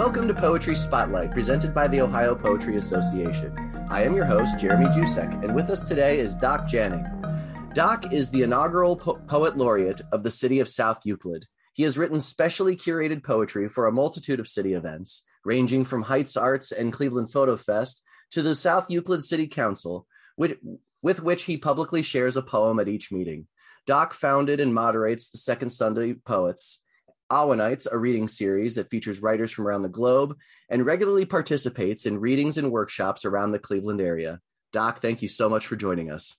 Welcome to Poetry Spotlight, presented by the Ohio Poetry Association. I am your host, Jeremy Jusek, and with us today is Doc Janning. Doc is the inaugural po- poet laureate of the city of South Euclid. He has written specially curated poetry for a multitude of city events, ranging from Heights Arts and Cleveland Photo Fest to the South Euclid City Council, with, with which he publicly shares a poem at each meeting. Doc founded and moderates the Second Sunday Poets, Awanites, a reading series that features writers from around the globe, and regularly participates in readings and workshops around the Cleveland area. Doc, thank you so much for joining us.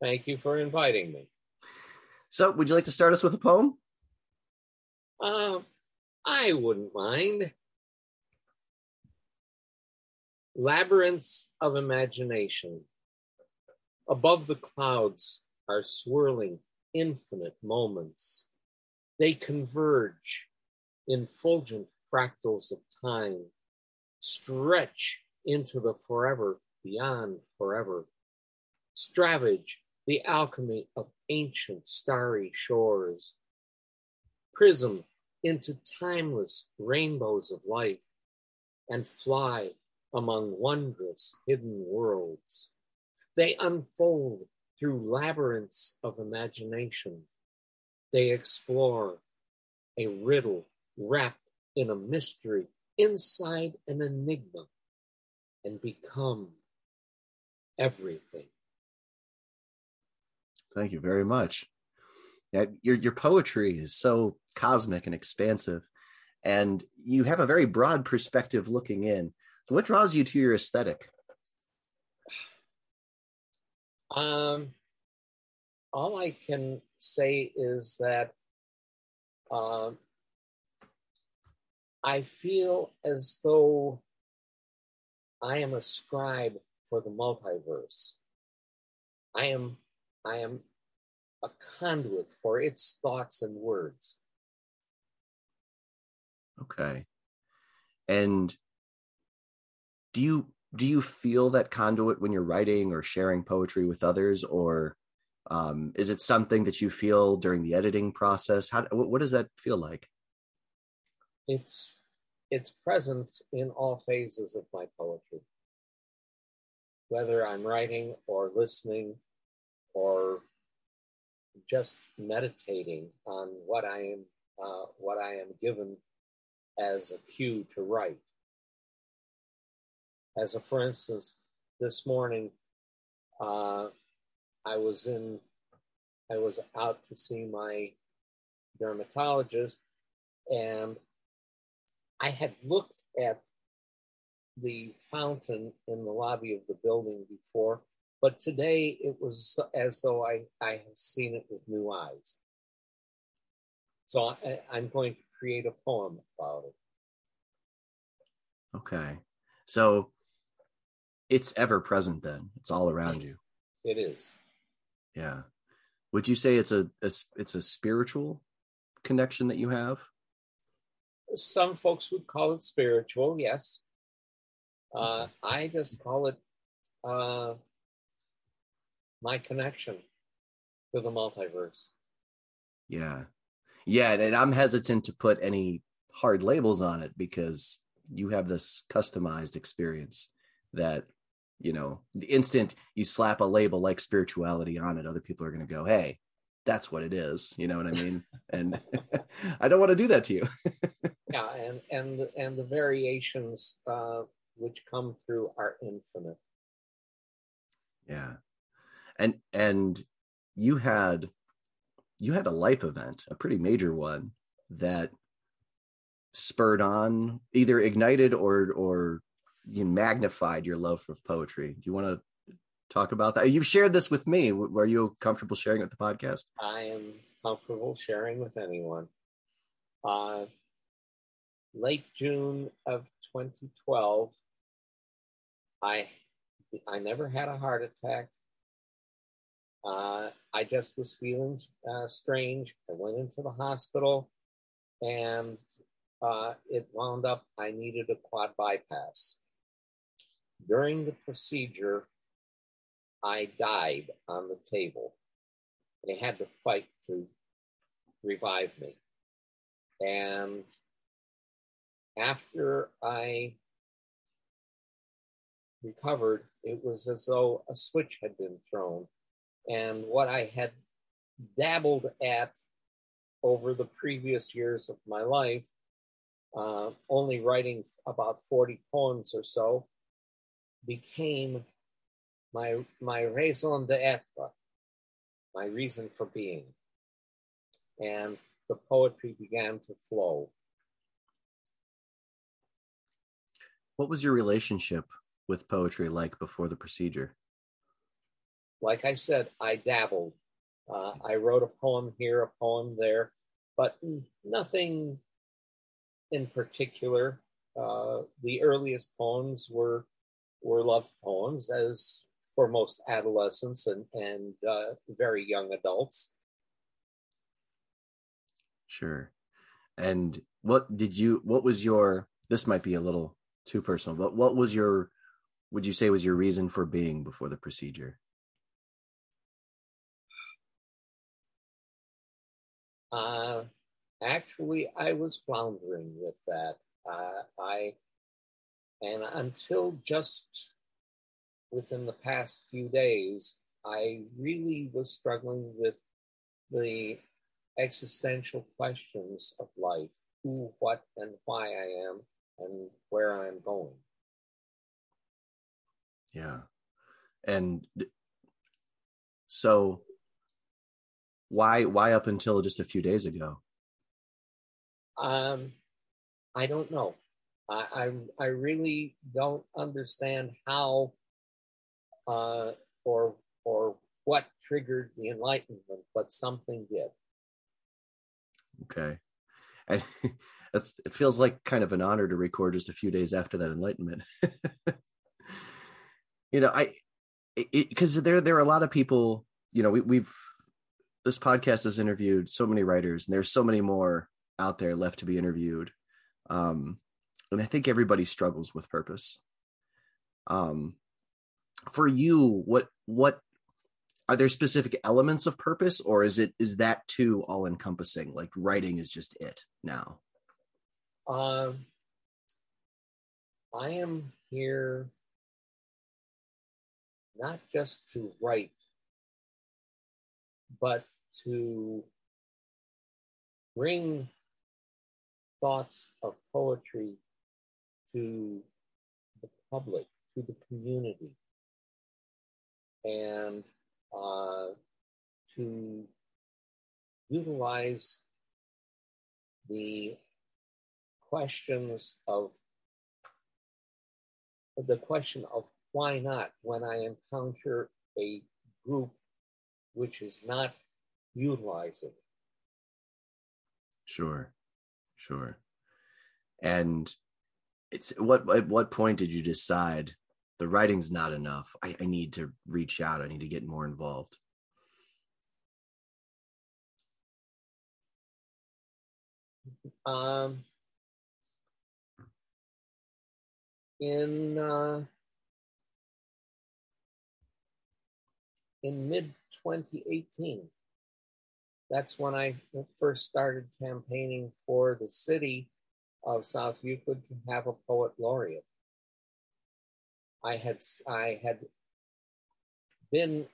Thank you for inviting me. So, would you like to start us with a poem? Uh, I wouldn't mind. Labyrinths of imagination. Above the clouds are swirling infinite moments. They converge in fulgent fractals of time, stretch into the forever beyond forever, stravage the alchemy of ancient starry shores, prism into timeless rainbows of life, and fly among wondrous hidden worlds. They unfold through labyrinths of imagination. They explore a riddle wrapped in a mystery inside an enigma and become everything. Thank you very much. Yeah, your your poetry is so cosmic and expansive, and you have a very broad perspective looking in. So, what draws you to your aesthetic? Um, all I can say is that um, I feel as though I am a scribe for the multiverse. I am I am a conduit for its thoughts and words. Okay. And do you do you feel that conduit when you're writing or sharing poetry with others or um, is it something that you feel during the editing process? How what does that feel like? It's it's present in all phases of my poetry. Whether i'm writing or listening or just meditating on what i am uh, what i am given as a cue to write. As a for instance, this morning, uh, I was in, I was out to see my dermatologist, and I had looked at the fountain in the lobby of the building before, but today it was as though I, I had seen it with new eyes. So I, I'm going to create a poem about it. Okay. So it's ever present then it's all around you it is yeah. Would you say it's a, a, it's a spiritual connection that you have? Some folks would call it spiritual yes. Uh, i just call it uh, my connection to the multiverse. Yeah. Yeah and i'm hesitant to put any hard labels on it because you have this customized experience that you know the instant you slap a label like spirituality on it other people are going to go hey that's what it is. You know what i mean? And i don't want to do that to you. Yeah and and and the variations uh which come through are infinite. Yeah. And and you had you had a life event a pretty major one that spurred on either ignited or or you magnified your love of poetry. Do you want to talk about that? You've shared this with me. Were you comfortable sharing with the podcast? I am comfortable sharing with anyone. Uh, late June of 2012, I I never had a heart attack. Uh, I just was feeling uh, strange. I went into the hospital, and uh, it wound up I needed a quad bypass. During the procedure, I died on the table. They had to fight to revive me. And after I recovered, it was as though a switch had been thrown. And what I had dabbled at over the previous years of my life, uh, only writing about 40 poems or so, became my, my raison d'etre, my reason for being. And the poetry began to flow. What was your relationship with poetry like before the procedure? Like I said, I dabbled. Uh, I wrote a poem here, a poem there, but nothing in particular. Uh, the earliest poems were were love poems, as for most adolescents and and uh, very young adults. Sure. And what did you? What was your? This might be a little too personal, but what was your? Would you say was your reason for being before the procedure? Uh, actually, I was floundering with that. Uh, I and until just within the past few days, I really was struggling with the existential questions of life who, what, and why I am, and where I'm going. Yeah. And so why why up until just a few days ago? Um I don't know. I I, I really don't understand how uh or or what triggered the enlightenment, but something did. Okay. And it feels like kind of an honor to record just a few days after that enlightenment. you know, I because there there are a lot of people, you know, we, we've this podcast has interviewed so many writers, and there's so many more out there left to be interviewed. Um, and I think everybody struggles with purpose. Um, for you, what what are there specific elements of purpose or is it is that too all encompassing like writing is just it now um i am here not just to write but to bring thoughts of poetry to the public to the community and uh, to utilize the questions of the question of why not when I encounter a group which is not utilizing. Sure, sure. And it's what at what point did you decide the writing's not enough. I, I need to reach out. I need to get more involved. Um, in uh, in mid 2018, that's when I first started campaigning for the city of South Euclid to have a poet laureate. I had I had been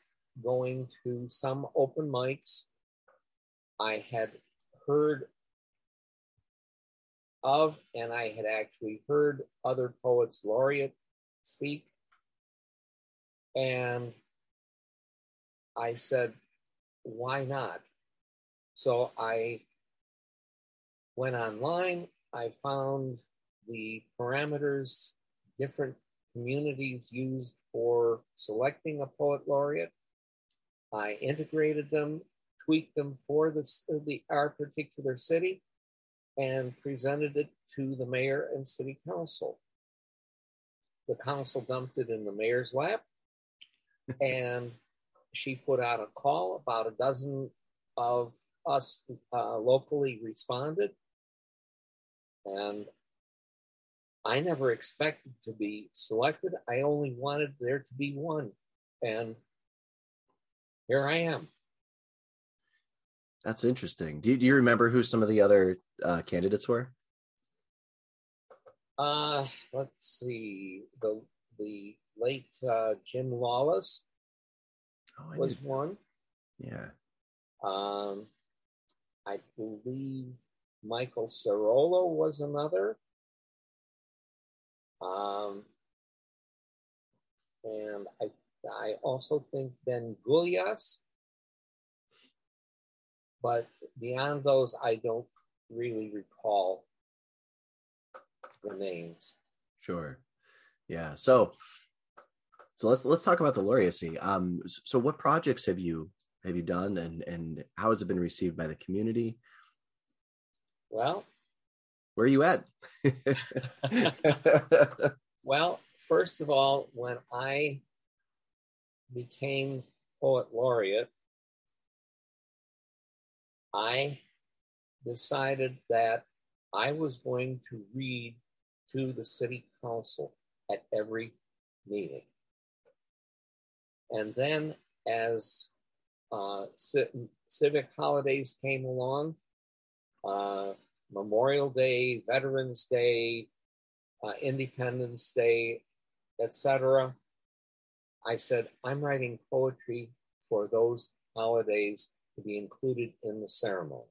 going to some open mics. I had heard of, and I had actually heard other poets laureate speak. And I said, why not? So I went online. I found the parameters, different communities used for selecting a poet laureate. I integrated them, tweaked them for the, the, our particular city, and presented it to the mayor and city council. The council dumped it in the mayor's lap, and she put out a call. About a dozen of us uh, locally responded, and I never expected to be selected. I only wanted there to be one. And here I am. That's interesting. Do, do you remember who some of the other uh, candidates were? Uh, let's see. The the late uh, Jim Lawless Oh, was one. yeah. Um, I believe Michael Ceraolo was another. Um, and I I also think Ben Gulyas. But beyond those, I don't really recall the names. Sure. Yeah. So so let's let's talk about the laureacy. Um so what projects have you have you done and and how has it been received by the community? Well, Where are you at? Well, first of all, when I became poet laureate, I decided that I was going to read to the city council at every meeting. And then, as uh, ci- civic holidays came along, uh, Memorial Day, Veterans Day, uh, Independence Day, etc. I said, I'm writing poetry for those holidays to be included in the ceremonies.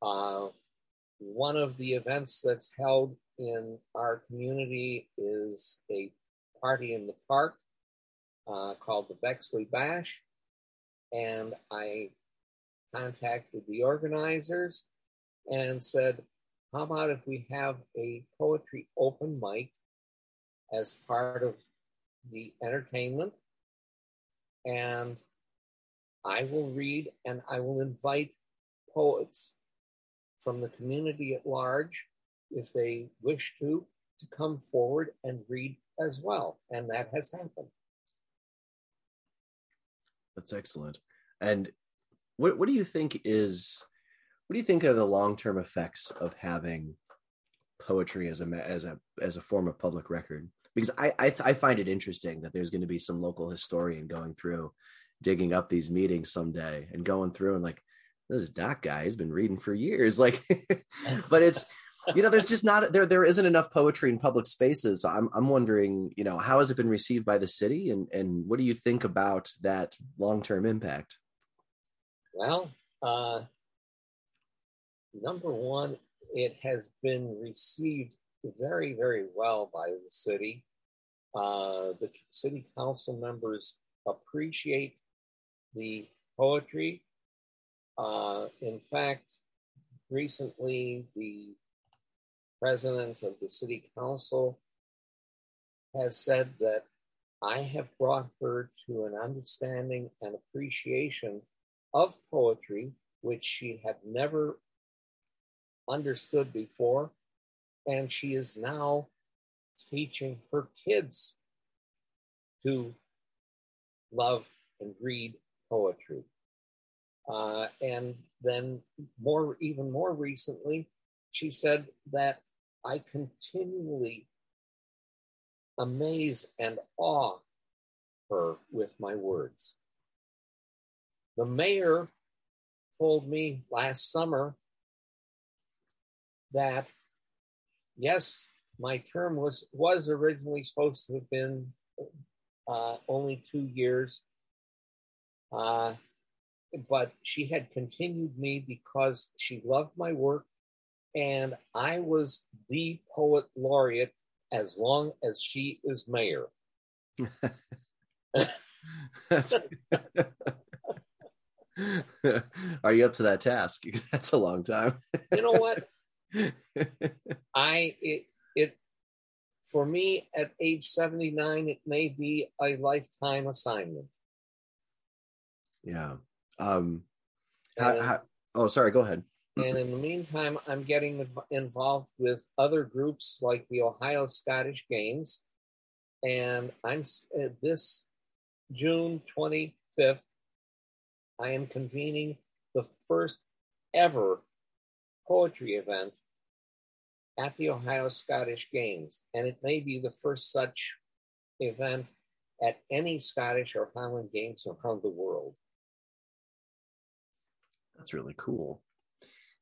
Uh, one of the events that's held in our community is a party in the park uh, called the Bexley Bash. And I contacted the organizers and said, how about if we have a poetry open mic as part of the entertainment? And I will read and I will invite poets from the community at large, if they wish to, to come forward and read as well. And that has happened. That's excellent. And what what do you think is what do you think are the long term effects of having poetry as a as a as a form of public record? Because I I, I find it interesting that there's going to be some local historian going through, digging up these meetings someday and going through and like this doc guy has been reading for years, like, but it's you know there's just not there there isn't enough poetry in public spaces. I'm I'm wondering you know how has it been received by the city and and what do you think about that long term impact? Well, uh, number one, it has been received very, very well by the city. Uh, the city council members appreciate the poetry. Uh, in fact, recently the president of the city council has said that I have brought her to an understanding and appreciation of poetry, which she had never understood before. And she is now teaching her kids to love and read poetry. Uh, and then, more, even more recently, she said that I continually amaze and awe her with my words. The mayor told me last summer that yes, my term was was originally supposed to have been uh, only two years, uh, but she had continued me because she loved my work, and I was the poet laureate as long as she is mayor. That's- Are you up to that task? That's a long time. You know what? I it it for me at age 79 it may be a lifetime assignment. yeah. Um. How, how, oh, sorry. Go ahead. And in the meantime, I'm getting involved with other groups like the Ohio Scottish Games. And I'm uh, this June 25th, I am convening the first ever poetry event at the Ohio Scottish Games. And it may be the first such event at any Scottish or Highland Games around the world. That's really cool.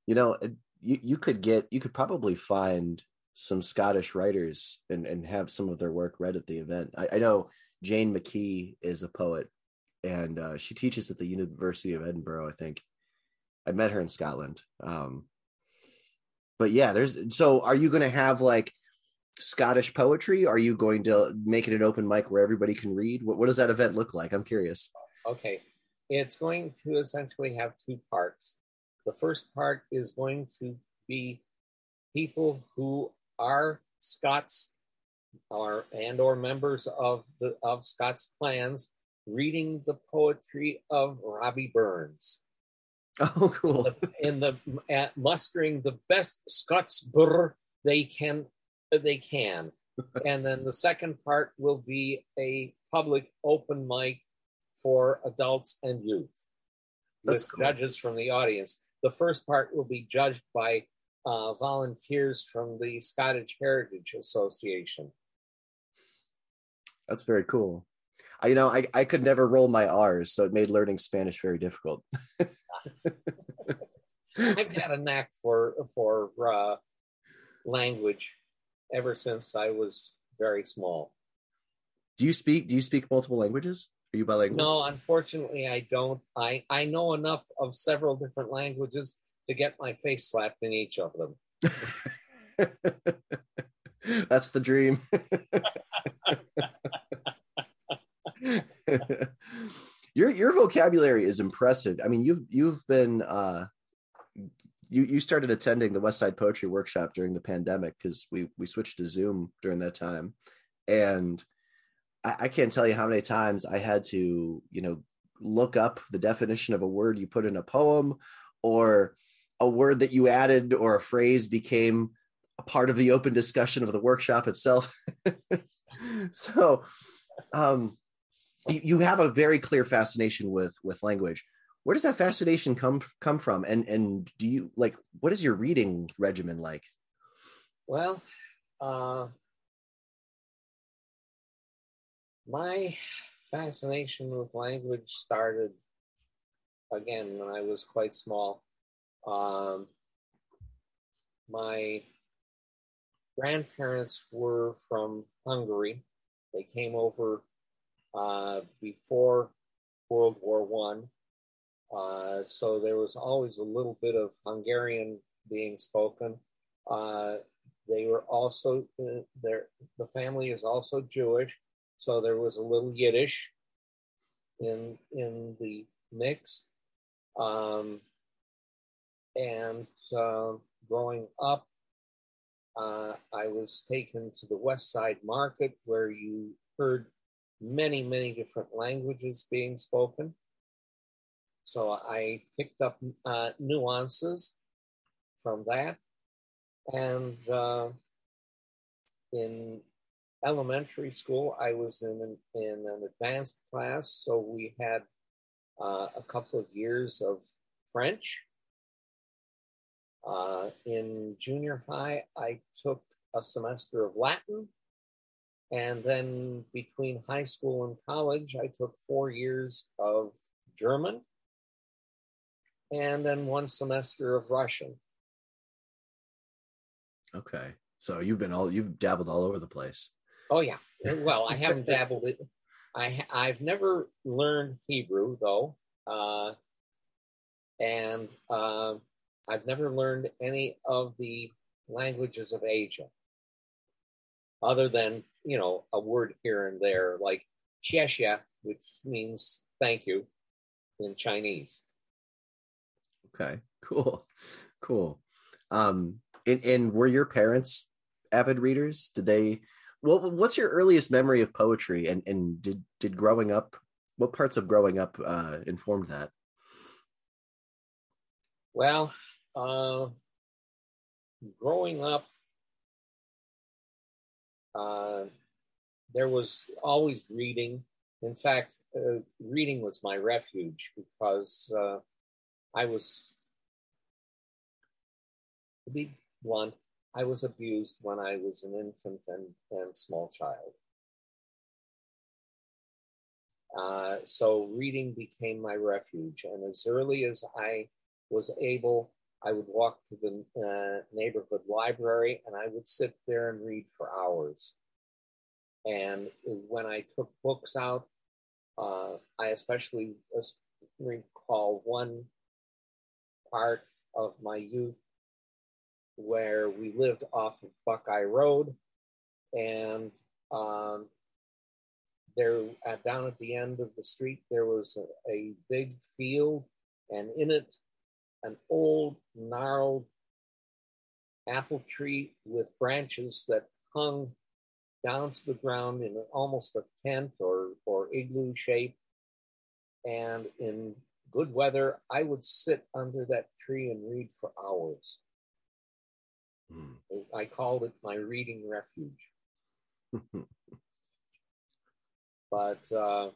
You know, you, you could get you could probably find some Scottish writers and, and have some of their work read at the event. I, I know Jane McKee is a poet and uh, she teaches at the University of Edinburgh, I think. I met her in Scotland. Um, but yeah, there's so are you going to have like Scottish poetry? Are you going to make it an open mic where everybody can read? What, what does that event look like? I'm curious. Okay. It's going to essentially have two parts. The first part is going to be people who are Scots or and or members of the of Scots clans reading the poetry of Robbie Burns. Oh, cool! In the at mustering the best Scots burr they can, they can, and then the second part will be a public open mic for adults and youth That's with cool. judges from the audience. The first part will be judged by uh, volunteers from the Scottish Heritage Association. That's very cool. I, you know, I, I could never roll my R's, so it made learning Spanish very difficult. I've had a knack for for uh, language ever since I was very small. do you speak do you speak multiple languages? Are you bilingual? No, unfortunately, I don't. I I know enough of several different languages to get my face slapped in each of them. That's the dream. your your vocabulary is impressive. I mean, you've you've been uh, you you started attending the West Side Poetry Workshop during the pandemic because we we switched to Zoom during that time, and I, I can't tell you how many times I had to you know look up the definition of a word you put in a poem or a word that you added or a phrase became a part of the open discussion of the workshop itself. so um, you, have a very clear fascination with with language. Where does that fascination come come from? And and do you like what is your reading regimen like? Well, uh, my fascination with language started again when I was quite small. Um, my grandparents were from Hungary. They came over uh, before World War One, uh, so there was always a little bit of Hungarian being spoken. Uh, they were also uh, their the family is also Jewish, so there was a little Yiddish in in the mix. Um, and uh, growing up, uh, I was taken to the West Side Market where you heard many, many different languages being spoken. So I picked up uh, nuances from that. And uh, in elementary school, I was in an, in an advanced class. So we had uh, a couple of years of French. Uh, in junior high, I took a semester of Latin. And then between high school and college, I took four years of German and then one semester of Russian. Okay, so you've been all you've dabbled all over the place. Oh yeah. Well, I haven't dabbled it. I I've never learned Hebrew though, uh, and uh, I've never learned any of the languages of Asia, other than you know a word here and there like xie which means thank you in Chinese. Okay, cool, cool. Um, and, and were your parents avid readers? Did they? Well, what's your earliest memory of poetry? And and did did growing up? What parts of growing up uh, informed that? Well, uh, growing up, uh, there was always reading. In fact, uh, reading was my refuge because uh, I was, to be blunt, I was abused when I was an infant and, and small child. Uh, so reading became my refuge. And as early as I was able, I would walk to the uh, neighborhood library and I would sit there and read for hours. And when I took books out, uh, I especially recall one part of my youth where we lived off of Buckeye Road, and um, there uh, down at the end of the street there was a, a big field, and in it an old gnarled apple tree with branches that hung down to the ground in almost a tent or, or igloo shape. And in good weather, I would sit under that tree and read for hours. Mm. I called it my reading refuge. but uh,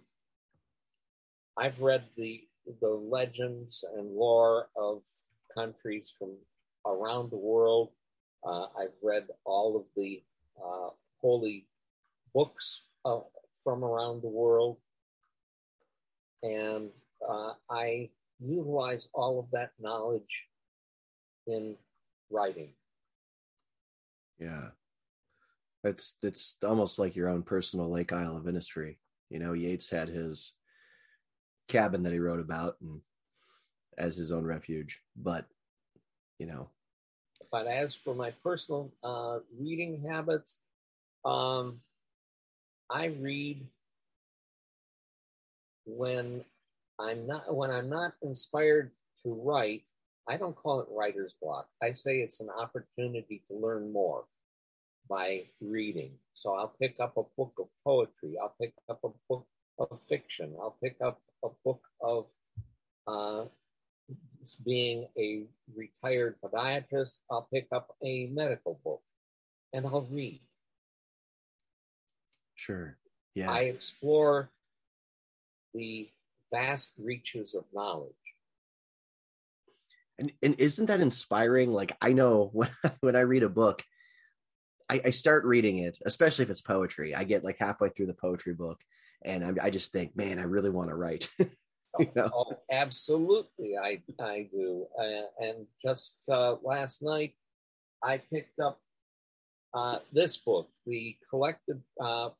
I've read the the legends and lore of countries from around the world. Uh, I've read all of the uh, holy books uh, from around the world, and uh, I utilize all of that knowledge in writing. Yeah. It's it's almost like your own personal Lake Isle of Innisfree. You know, Yeats had his cabin that he wrote about and as his own refuge. But you know. But as for my personal uh, reading habits, um, I read when I'm not when I'm not inspired to write. I don't call it writer's block. I say it's an opportunity to learn more by reading. So I'll pick up a book of poetry. I'll pick up a book of fiction. I'll pick up a book of uh, being a retired podiatrist. I'll pick up a medical book and I'll read. Sure. Yeah. I explore the vast reaches of knowledge. And and isn't that inspiring? Like I know when when I read a book, I, I start reading it, especially if it's poetry. I get like halfway through the poetry book, and I, I just think, man, I really want to write. you know? oh, absolutely, I I do. Uh, and just uh, last night, I picked up uh, this book, the collected uh,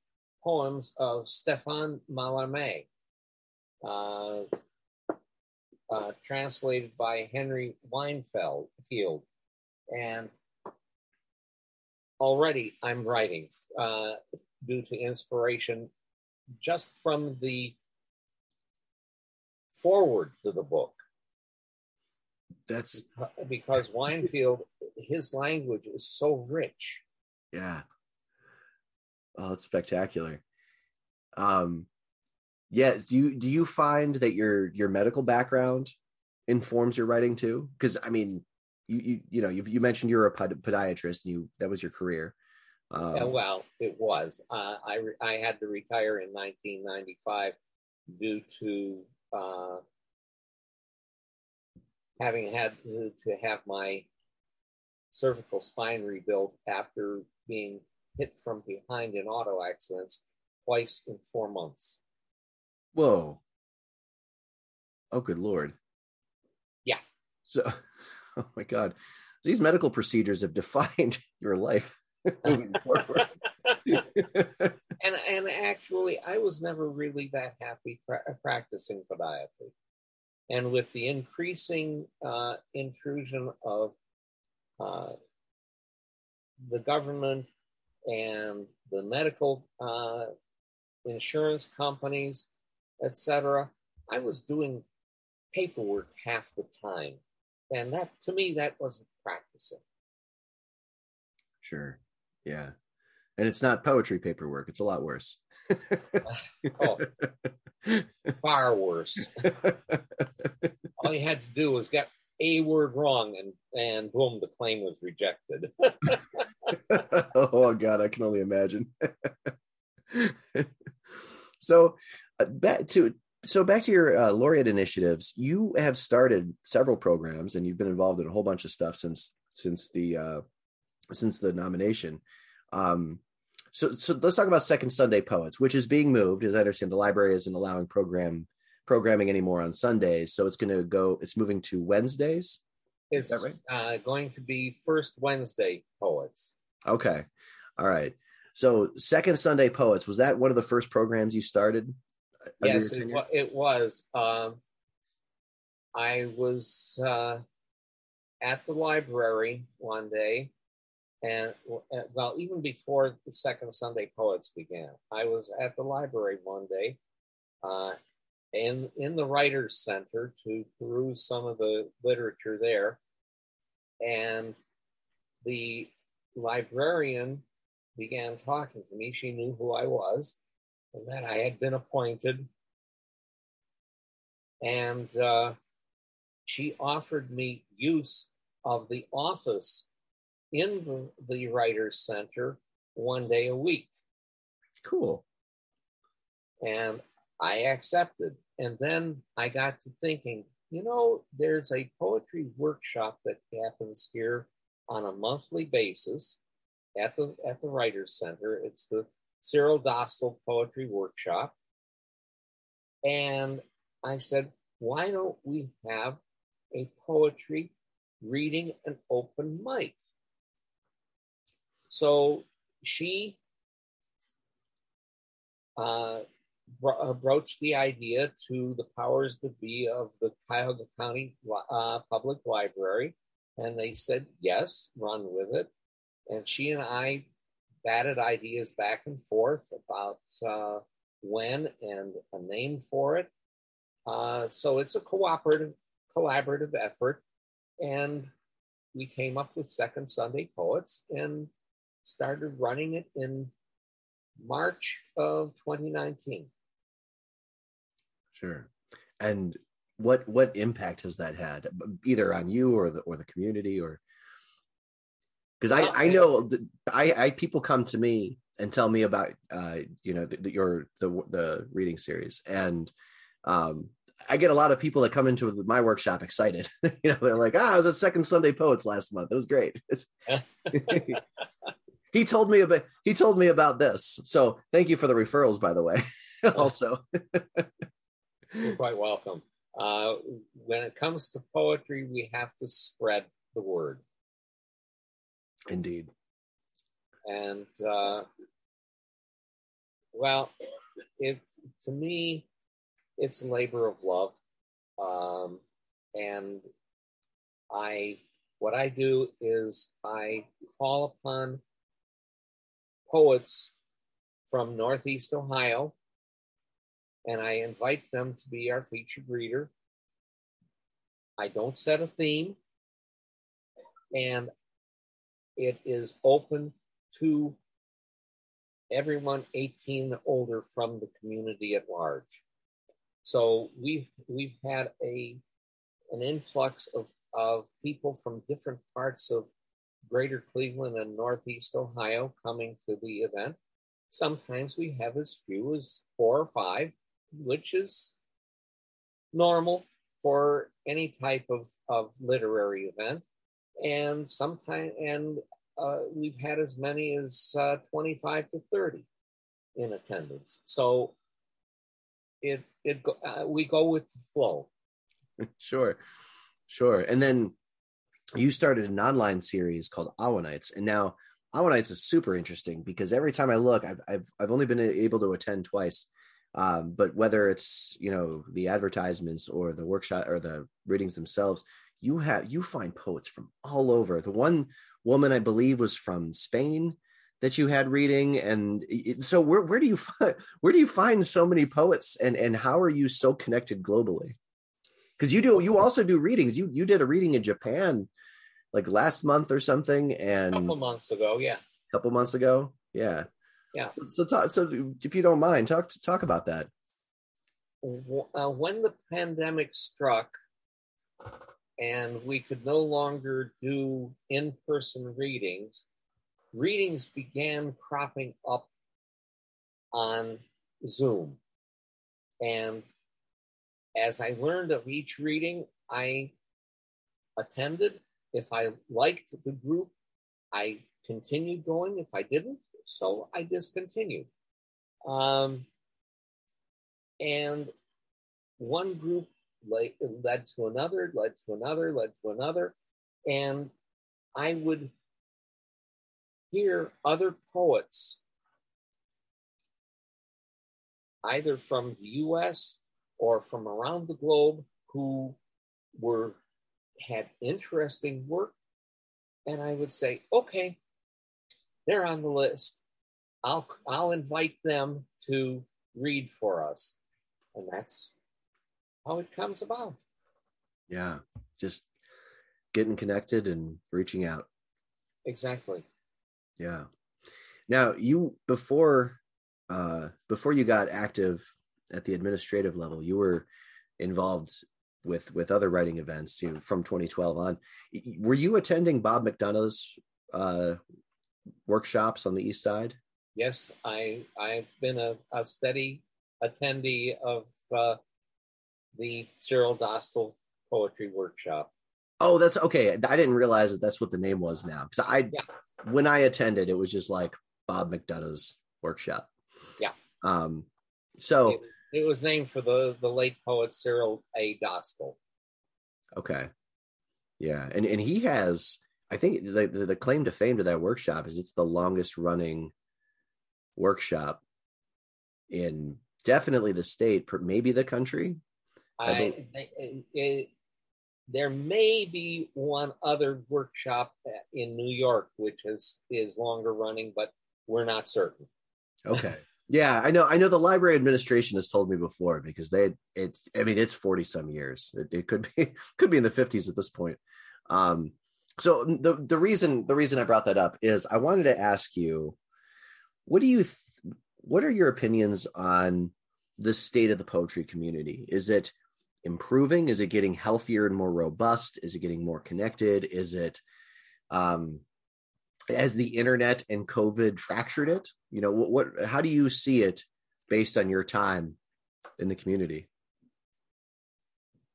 poems of Stéphane Mallarmé, uh, uh, translated by Henry Weinfeld Field. And already I'm writing uh, due to inspiration just from the forward to the book. That's because Weinfeld, his language is so rich. Yeah. Oh, it's spectacular. Um, yeah. Do you do you find that your your medical background informs your writing too? Because I mean, you you you know you you mentioned you're a podiatrist. And you that was your career. Um, yeah, well, it was. Uh, I re- I had to retire in 1995 due to uh, having had to, to have my cervical spine rebuilt after being hit from behind in auto accidents twice in four months. Whoa. Oh, good Lord. Yeah. So, oh my God. These medical procedures have defined your life moving forward. and, and actually, I was never really that happy pra- practicing podiatry. And with the increasing uh, intrusion of uh, the government and the medical uh, insurance companies, etc. I was doing paperwork half the time. And that, to me, that wasn't practicing. Sure. Yeah. And it's not poetry paperwork. It's a lot worse. oh, far worse. All you had to do was get a word wrong and, and boom, the claim was rejected. oh, God, I can only imagine. So uh, back to so back to your uh, laureate initiatives. You have started several programs, and you've been involved in a whole bunch of stuff since since the uh, since the nomination. Um, so so let's talk about Second Sunday Poets, which is being moved. As I understand, the library isn't allowing program programming anymore on Sundays, so it's going to go. It's moving to Wednesdays. It's right? uh, going to be first Wednesday poets. Okay. All right. So second Sunday poets was that one of the first programs you started? yes, it, it was. Um, I was uh, at the library one day, and uh, well, even before the second Sunday Poets began, I was at the library one day, uh, in in the Writers Center to peruse some of the literature there, and the librarian began talking to me. She knew who I was and that I had been appointed. And uh, she offered me use of the office in the, the Writers Center one day a week. Cool. And I accepted. And then I got to thinking, you know, there's a poetry workshop that happens here on a monthly basis at the at the Writers Center. It's the Cyril Dostal Poetry Workshop. And I said, why don't we have a poetry reading an open mic? So she uh, bro- broached the idea to the powers that be of the Cuyahoga County uh, Public Library, and they said, yes, run with it. And she and I batted ideas back and forth about uh, when and a name for it. Uh, so it's a cooperative, collaborative effort, and we came up with Second Sunday Poets and started running it in March of 2019. Sure. And what what impact has that had, either on you or the or the community, or because I I know I I people come to me and tell me about uh you know the, the, your the the reading series and um I get a lot of people that come into my workshop excited. you know, they're like, "Ah, I was at Second Sunday Poets last month. It was great." he told me about he told me about this. So thank you for the referrals, by the way. also, You're quite welcome. Uh, when it comes to poetry, we have to spread the word. indeed. And uh, well, it to me, it's a labor of love. Um, and I, what I do is I call upon poets from Northeast Ohio, and I invite them to be our featured reader. I don't set a theme, and it is open to everyone 18 and older from the community at large. So we've we've had a an influx of, of people from different parts of greater Cleveland and Northeast Ohio coming to the event. Sometimes we have as few as four or five, which is normal for any type of, of literary event. And sometimes, and uh, we've had as many as uh, 25 to 30 in attendance. So it, it, uh, we go with the flow. Sure, sure. And then you started an online series called Awanites, and now Awanites is super interesting because every time I look, I've I've, I've only been able to attend twice. Um, but whether it's you know the advertisements or the workshop or the readings themselves, you have you find poets from all over. The one woman I believe was from Spain that you had reading, and it, so where where do you find where do you find so many poets, and and how are you so connected globally? Because you do you also do readings. You you did a reading in Japan like last month or something, and A couple months ago, yeah. a couple months ago. Yeah. Yeah. So talk. So if you don't mind, talk talk about that. uh, when the pandemic struck and we could no longer do in person readings, readings began cropping up on Zoom. And as I learned of each reading, I attended. If I liked the group, I continued going. If I didn't, so I discontinued. Um, and one group led, led to another, led to another, led to another. and I would hear other poets, either from the US or from around the globe, who were had interesting work. And I would say, okay, they're on the list. I'll I'll invite them to read for us. And that's how it comes about. Yeah. Just getting connected and reaching out. Exactly. Yeah. Now you before uh before you got active at the administrative level, you were involved with with other writing events you know, from 2012 on. Were you attending Bob McDonough's uh workshops on the east side? Yes, I I've been a, a steady attendee of uh, the Cyril Dostal poetry workshop. Oh, that's okay. I didn't realize that that's what the name was now. Because I, yeah. when I attended, it was just like Bob McDonough's workshop. Yeah. Um. So it, was named for the the late poet Cyril A. Dostal. Okay. Yeah, and and he has. I think the, the the claim to fame to that workshop is it's the longest running workshop in definitely the state, maybe the country. I, I it, there may be one other workshop in New York, which is is longer running, but we're not certain. Okay. yeah, I know. I know the library administration has told me before because they it's. I mean, it's forty some years. It, it could be could be in the fifties at this point. Um, so the the reason the reason I brought that up is I wanted to ask you, what do you, th- what are your opinions on the state of the poetry community? Is it improving? Is it getting healthier and more robust? Is it getting more connected? Is it um as the internet and COVID fractured it? You know, what, what how do you see it based on your time in the community?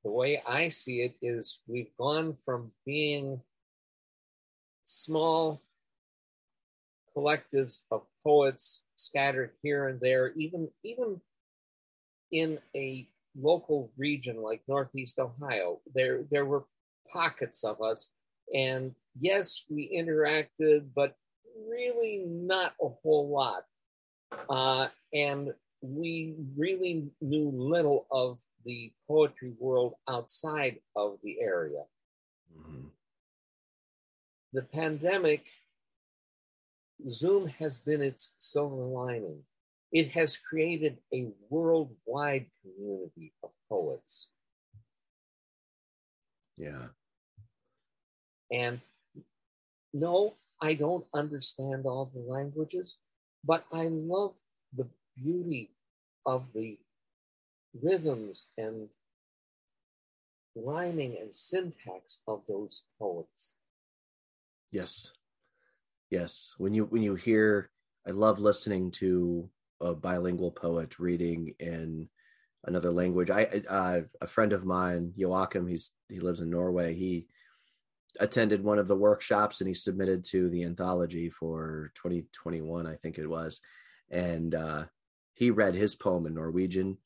The way I see it is we've gone from being small collectives of poets scattered here and there, even even in a local region like Northeast Ohio, there there were pockets of us, and yes, we interacted, but really not a whole lot, uh, and we really knew little of the poetry world outside of the area. Mm-hmm. The pandemic, Zoom has been its silver lining it has created a worldwide community of poets. Yeah. And no, I don't understand all the languages, but I love the beauty of the rhythms and rhyming and syntax of those poets. Yes. Yes. When you when you hear I love listening to a bilingual poet reading in another language. I uh, a friend of mine, Joachim, he's he lives in Norway. He attended one of the workshops and he submitted to the anthology for 2021, I think it was, and uh, he read his poem in Norwegian.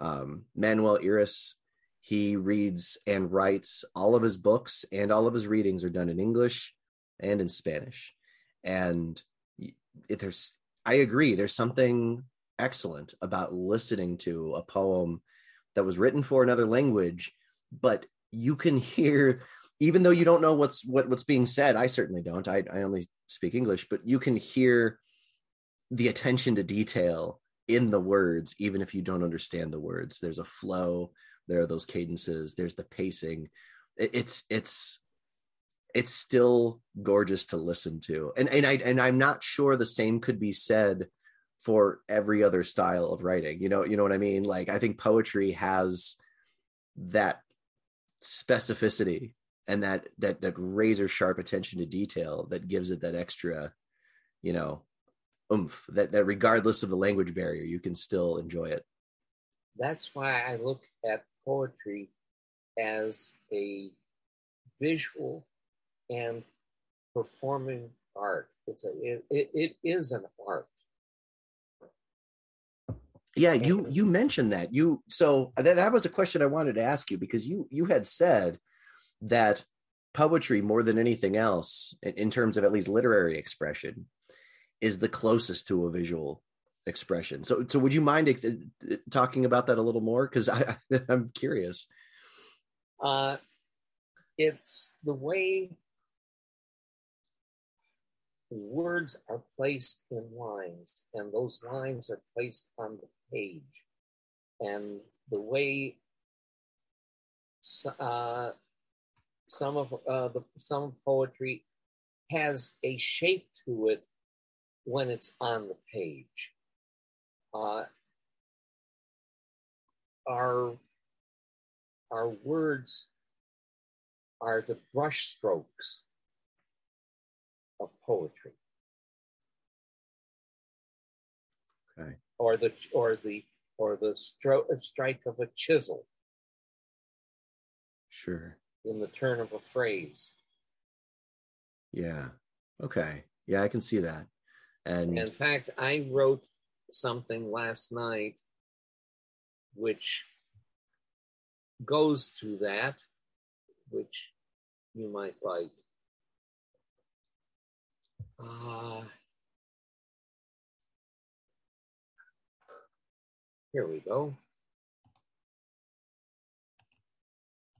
Um, Manuel Iris, he reads and writes all of his books and all of his readings are done in English and in Spanish, and there's I agree. There's something excellent about listening to a poem that was written for another language, but you can hear, even though you don't know what's what, what's being said. I certainly don't. I, I only speak English, but you can hear the attention to detail in the words, even if you don't understand the words. There's a flow. There are those cadences. There's the pacing. It, it's it's it's still gorgeous to listen to. And and I and I'm not sure the same could be said for every other style of writing. You know, you know what I mean? Like I think poetry has that specificity and that that that razor sharp attention to detail that gives it that extra, you know, oomph that that regardless of the language barrier, you can still enjoy it. That's why I look at poetry as a visual and performing art. It's a it, it, it is an art. Yeah, you you mentioned that. You so that, that was a question I wanted to ask you because you you had said that poetry more than anything else in, terms of at least literary expression is the closest to a visual expression. So so would you mind talking about that a little more? Because i i'm curious. Uh it's the way words are placed in lines and those lines are placed on the page. And the way uh, some of uh, the some poetry has a shape to it when it's on the page. Uh, our our words are the brushstrokes of poetry. Okay. Or the or the or the stroke strike of a chisel. Sure. In the turn of a phrase. Yeah. Okay. Yeah, I can see that. And in fact, I wrote something last night which goes to that, which you might like. Uh, here we go.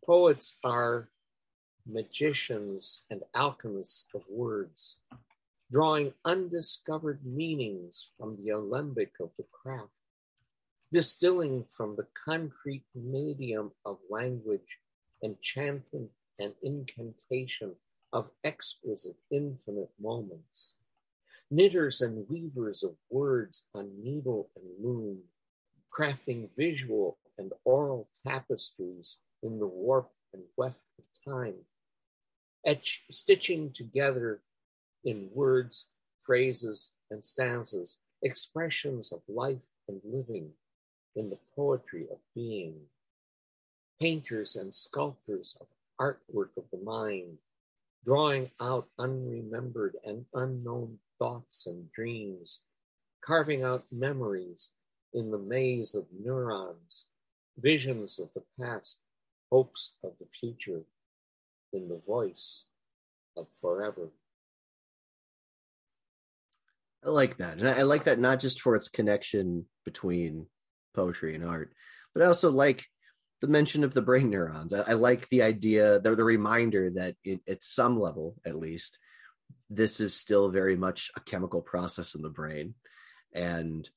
Poets are magicians and alchemists of words, drawing undiscovered meanings from the alembic of the craft, distilling from the concrete medium of language enchantment and incantation of exquisite infinite moments. Knitters and weavers of words on needle and loom, crafting visual and oral tapestries in the warp and weft of time, etch, stitching together in words, phrases, and stanzas expressions of life and living in the poetry of being. Painters and sculptors of artwork of the mind, drawing out unremembered and unknown thoughts and dreams, carving out memories in the maze of neurons, visions of the past, hopes of the future, in the voice of forever. I like that. And I like that not just for its connection between poetry and art, but I also like the mention of the brain neurons. I, I like the idea, the, the reminder that it, at some level, at least, this is still very much a chemical process in the brain, and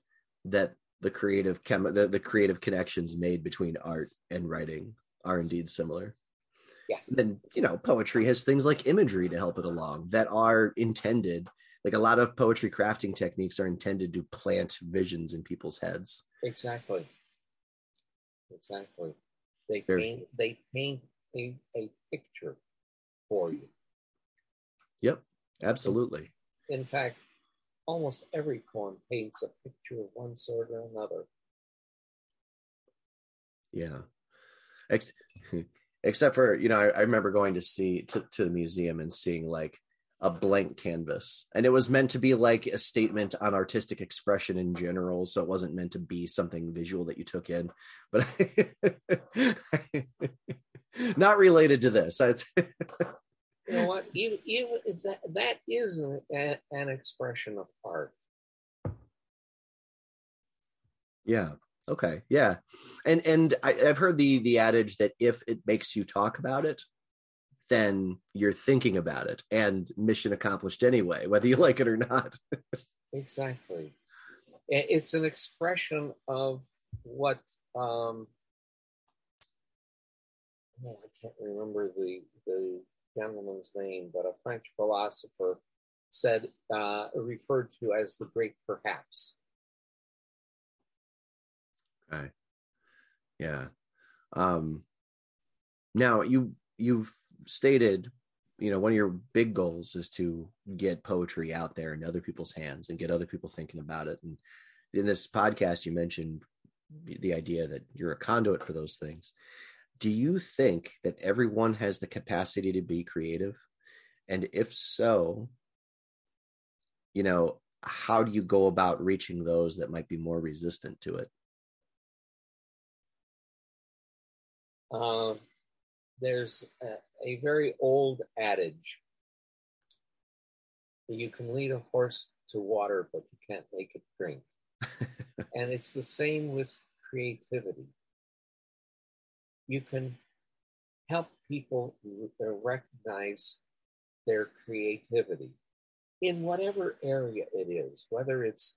that the creative chem the, the creative connections made between art and writing are indeed similar. Yeah. And then you know, poetry has things like imagery to help it along that are intended. Like a lot of poetry crafting techniques are intended to plant visions in people's heads. Exactly. Exactly. They They're, paint they paint a, a picture for you. Yep, absolutely. In fact, almost every poem paints a picture of one sort or another. Yeah. Ex- except for, you know, I, I remember going to see to, to the museum and seeing like a blank canvas. And it was meant to be like a statement on artistic expression in general so it wasn't meant to be something visual that you took in. But not related to this. You know what? You, you, that, that is an, an expression of art. Yeah okay yeah and and I, i've heard the the adage that if it makes you talk about it then you're thinking about it and mission accomplished anyway, whether you like it or not. exactly. It's an expression of what um, oh, I can't remember the the gentleman's name, but a French philosopher said uh, referred to as the great perhaps. Okay. Yeah. Um, now you you've stated, you know, one of your big goals is to get poetry out there in other people's hands and get other people thinking about it. And in this podcast, you mentioned the idea that you're a conduit for those things. Do you think that everyone has the capacity to be creative? And if so, you know, how do you go about reaching those that might be more resistant to it? Um, there's a, a very old adage you can lead a horse to water, but you can't make it drink. and it's the same with creativity. You can help people recognize their creativity in whatever area it is, whether it's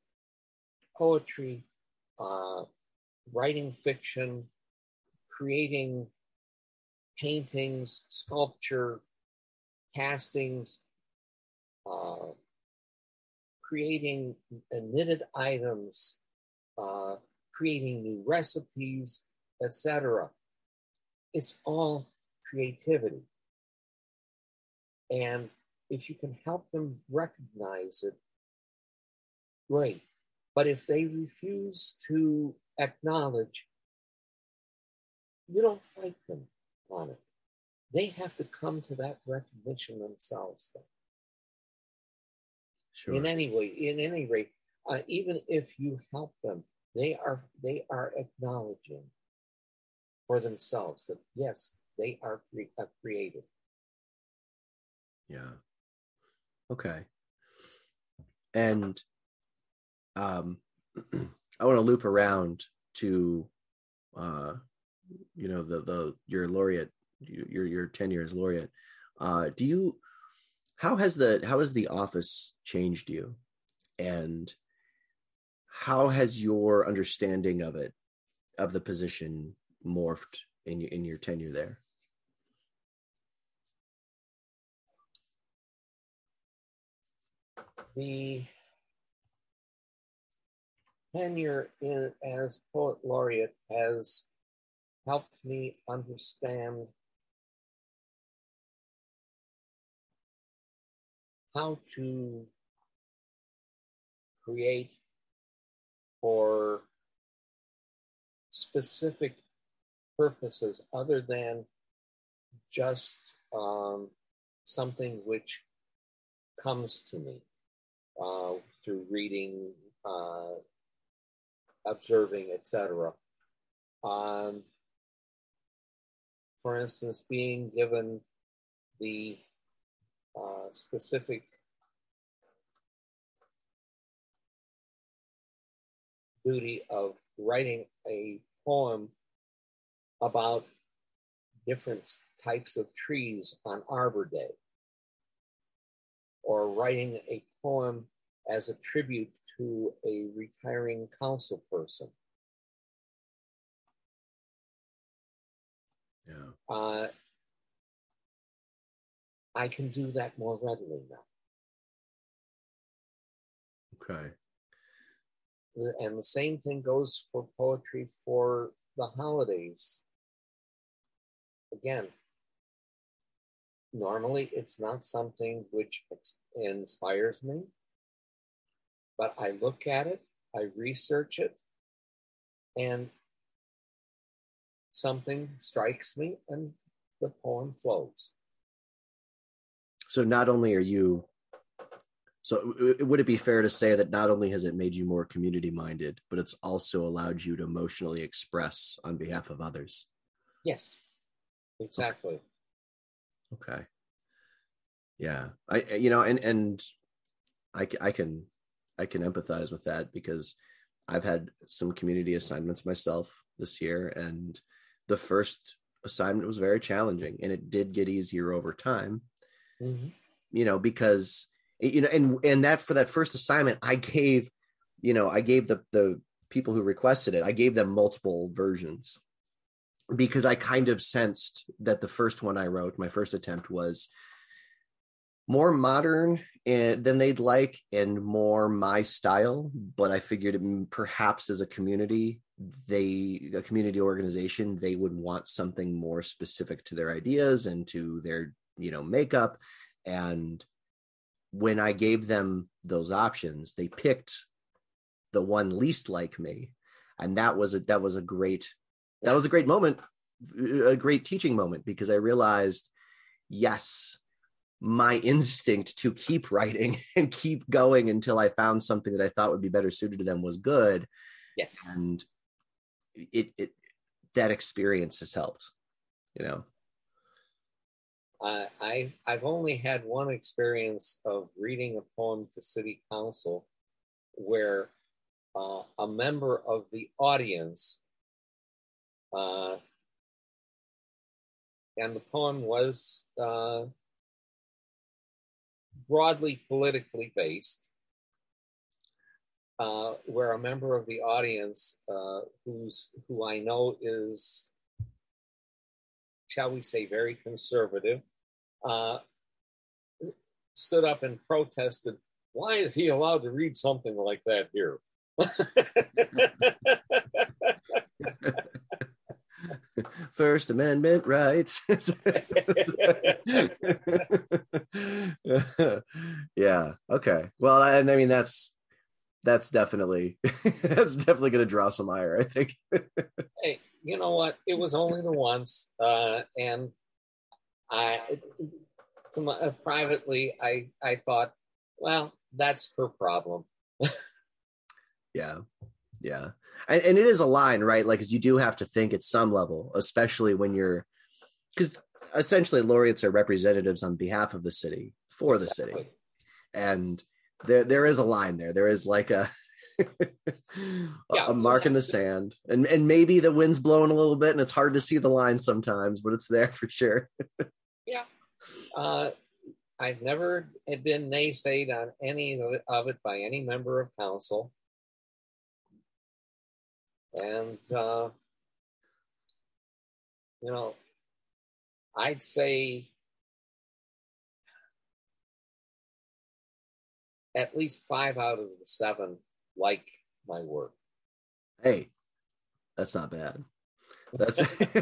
poetry, uh, writing fiction, creating paintings, sculpture, castings, uh, creating knitted items, uh, creating new recipes, etc. It's all creativity. And if you can help them recognize it, great. But if they refuse to acknowledge, you don't fight them on it. They have to come to that recognition themselves. Then. Sure. In any way, in any rate, uh, even if you help them, they are they are acknowledging for themselves that yes, they are cre- uh, creative. Yeah. Okay. And um, I want to loop around to, uh, you know, the the your laureate, your your tenure as laureate. Uh, do you? How has the how has the office changed you, and how has your understanding of it, of the position, morphed in in your tenure there? the tenure in as poet laureate has helped me understand how to create for specific purposes other than just um, something which comes to me uh, through reading, uh, observing, etc. Um, for instance, being given the uh, specific duty of writing a poem about different types of trees on Arbor Day, or writing a poem as a tribute to a retiring council person. Yeah. Uh, I can do that more readily now. Okay. And the same thing goes for poetry for the holidays. Again, normally it's not something which inspires me, but I look at it, I research it, and something strikes me and the poem flows. So not only are you so would it be fair to say that not only has it made you more community minded, but it's also allowed you to emotionally express on behalf of others? Yes. Exactly. Okay yeah i you know and and i i can i can empathize with that because i've had some community assignments myself this year and the first assignment was very challenging and it did get easier over time mm-hmm. you know because you know and and that for that first assignment i gave you know i gave the the people who requested it i gave them multiple versions because i kind of sensed that the first one i wrote my first attempt was more modern than they'd like and more my style but i figured perhaps as a community they a community organization they would want something more specific to their ideas and to their you know makeup and when i gave them those options they picked the one least like me and that was a that was a great that was a great moment a great teaching moment because i realized yes my instinct to keep writing and keep going until I found something that I thought would be better suited to them was good. Yes. And it, it that experience has helped, you know. I, I I've only had one experience of reading a poem to city council where uh, a member of the audience uh, and the poem was uh, broadly politically based, uh, where a member of the audience, uh, who's who I know is, shall we say, very conservative, uh, stood up and protested. Why is he allowed to read something like that here? First Amendment rights. yeah. Okay. Well, I, I mean that's that's definitely that's definitely going to draw some ire. I think. hey, you know what? It was only the once, uh, and I to my, uh, privately I I thought, well, that's her problem. yeah, yeah and, and it is a line right like because you do have to think at some level especially when you're because essentially laureates are representatives on behalf of the city for the exactly. city and there there is a line there. There is like a yeah, a mark in the sand. And and maybe the wind's blowing a little bit and it's hard to see the line sometimes but it's there for sure. Yeah. Uh I've never been naysayed on any of it by any member of council. And, uh, you know, I'd say at least five out of the seven like my work. Hey, that's not bad. That's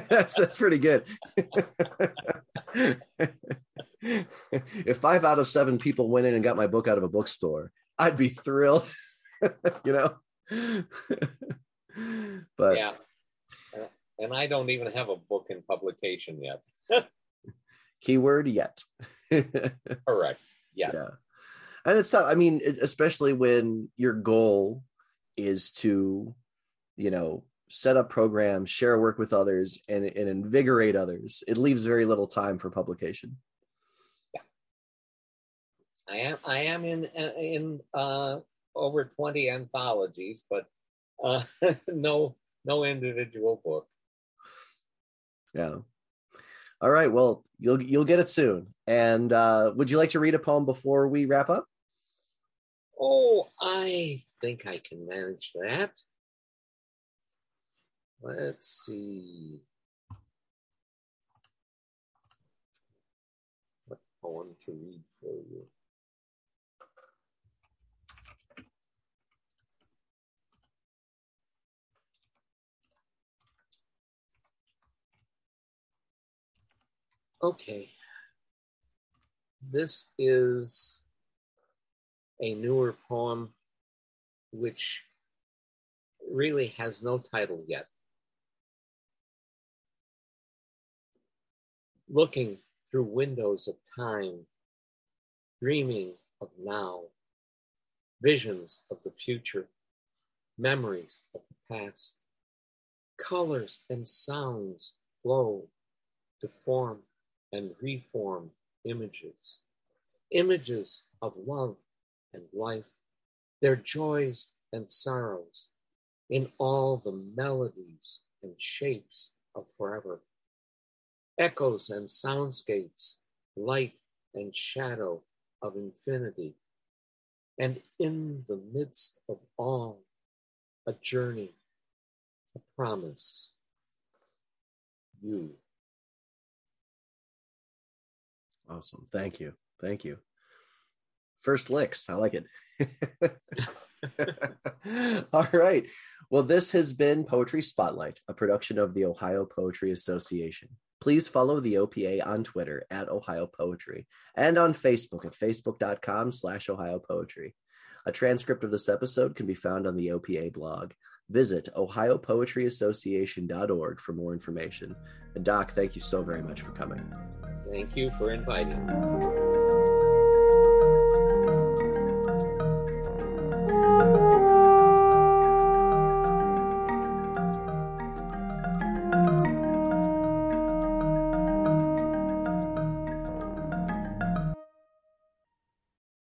that's that's pretty good. if five out of seven people went in and got my book out of a bookstore, I'd be thrilled. you know but yeah, and I don't even have a book in publication yet. Keyword yet. Correct. Yeah. Yeah. And it's tough. I mean, especially when your goal is to, you know, set up programs, share work with others, and, and invigorate others. It leaves very little time for publication. Yeah. I am. I am in in uh, over twenty anthologies, but uh, no no individual book. Yeah. All right. Well, you'll you'll get it soon. And uh, would you like to read a poem before we wrap up? Oh, I think I can manage that. Let's see. What poem to read for you? Okay. This is a newer poem which really has no title yet. Looking through windows of time, dreaming of now, visions of the future, memories of the past, colors and sounds flow to form and reform images, images of love and life, their joys and sorrows, in all the melodies and shapes of forever, echoes and soundscapes, light and shadow of infinity, and in the midst of all, a journey, a promise, you. Awesome. Thank you. Thank you. First licks. I like it. All right. Well, this has been Poetry Spotlight, a production of the Ohio Poetry Association. Please follow the OPA on Twitter at Ohio Poetry and on Facebook at facebook.com slash Ohio Poetry. A transcript of this episode can be found on the OPA blog. Visit ohiopoetryassociation.org for more information. And Doc, thank you so very much for coming. Thank you for inviting me.